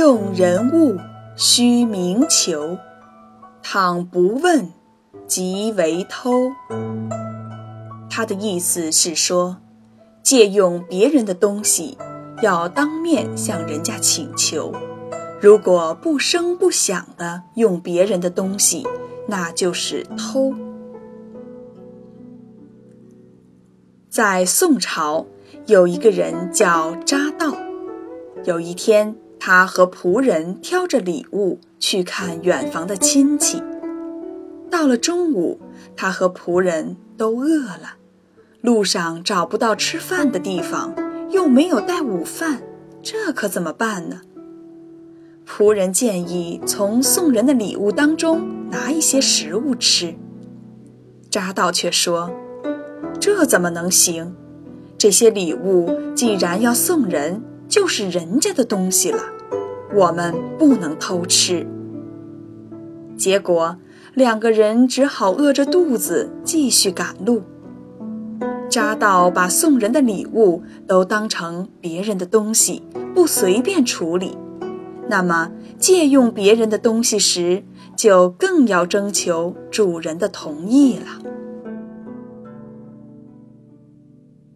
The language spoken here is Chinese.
用人物须明求，倘不问，即为偷。他的意思是说，借用别人的东西，要当面向人家请求。如果不声不响的用别人的东西，那就是偷。在宋朝，有一个人叫扎道。有一天，他和仆人挑着礼物去看远房的亲戚。到了中午，他和仆人都饿了，路上找不到吃饭的地方，又没有带午饭，这可怎么办呢？仆人建议从送人的礼物当中拿一些食物吃，扎道却说：“这怎么能行？这些礼物既然要送人，就是人家的东西了，我们不能偷吃。”结果两个人只好饿着肚子继续赶路。扎道把送人的礼物都当成别人的东西，不随便处理。那么，借用别人的东西时，就更要征求主人的同意了。